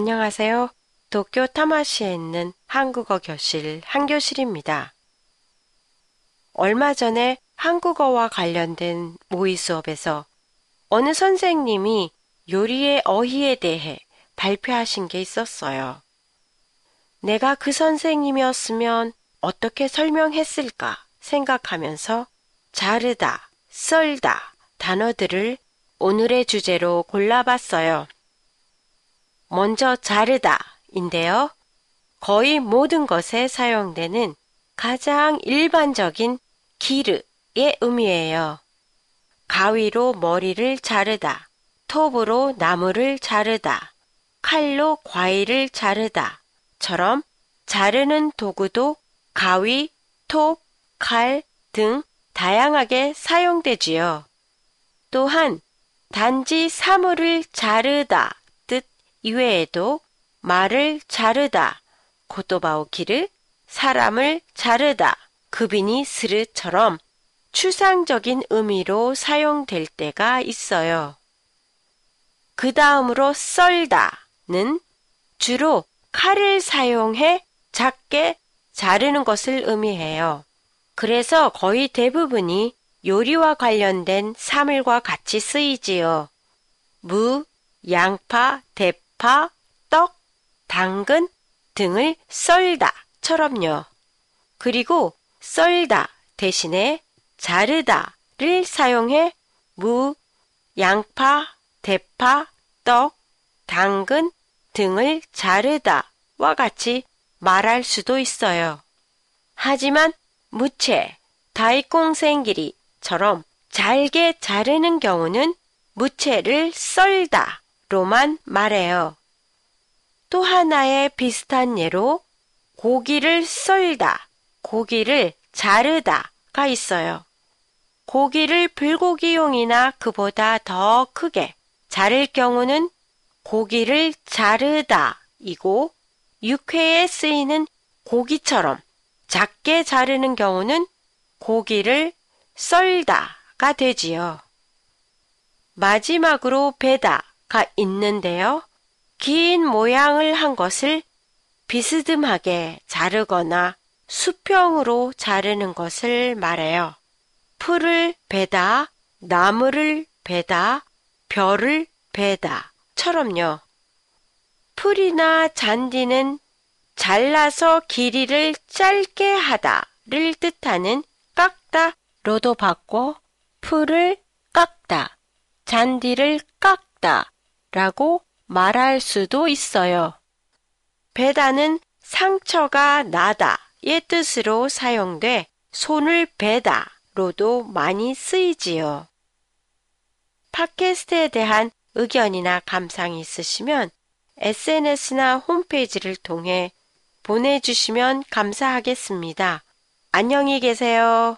안녕하세요. 도쿄 타마시에 있는 한국어 교실 한교실입니다. 얼마 전에 한국어와 관련된 모의 수업에서 어느 선생님이 요리의 어휘에 대해 발표하신 게 있었어요. 내가 그 선생님이었으면 어떻게 설명했을까 생각하면서 자르다, 썰다 단어들을 오늘의 주제로 골라봤어요. 먼저 자르다 인데요. 거의 모든 것에 사용되는 가장 일반적인 기르의 의미예요. 가위로 머리를 자르다, 톱으로 나무를 자르다, 칼로 과일을 자르다 처럼 자르는 도구도 가위, 톱, 칼 등 다양하게 사용되지요. 또한 단지 사물을 자르다 이외에도 말을 자르다, 고토바오키를 사람을 자르다, 급인이 스르처럼 추상적인 의미로 사용될 때가 있어요. 그 다음으로 썰다는 주로 칼을 사용해 작게 자르는 것을 의미해요. 그래서 거의 대부분이 요리와 관련된 사물과 같이 쓰이지요. 무, 양파, 대파, 파, 떡, 당근 등을 썰다처럼요. 그리고 썰다 대신에 자르다를 사용해 무, 양파, 대파, 떡, 당근 등을 자르다와 같이 말할 수도 있어요. 하지만 무채, 다이콩생기리처럼 잘게 자르는 경우는 무채를 썰다 로만 말해요. 또 하나의 비슷한 예로 고기를 썰다, 고기를 자르다가 있어요. 고기를 불고기용이나 그보다 더 크게 자를 경우는 고기를 자르다이고 육회에 쓰이는 고기처럼 작게 자르는 경우는 고기를 썰다가 되지요. 마지막으로 배다 가 있는데요. 긴 모양을 한 것을 비스듬하게 자르거나 수평으로 자르는 것을 말해요. 풀을 베다, 나무를 베다, 별을 베다 처럼요. 풀이나 잔디는 잘라서 길이를 짧게 하다를 뜻하는 깎다로도 받고 풀을 깎다, 잔디를 깎다 라고 말할 수도 있어요. 베다는 상처가 나다의 뜻으로 사용돼 손을 베다로도 많이 쓰이지요. 팟캐스트에 대한 의견이나 감상이 있으시면 SNS나 홈페이지를 통해 보내주시면 감사하겠습니다. 안녕히 계세요.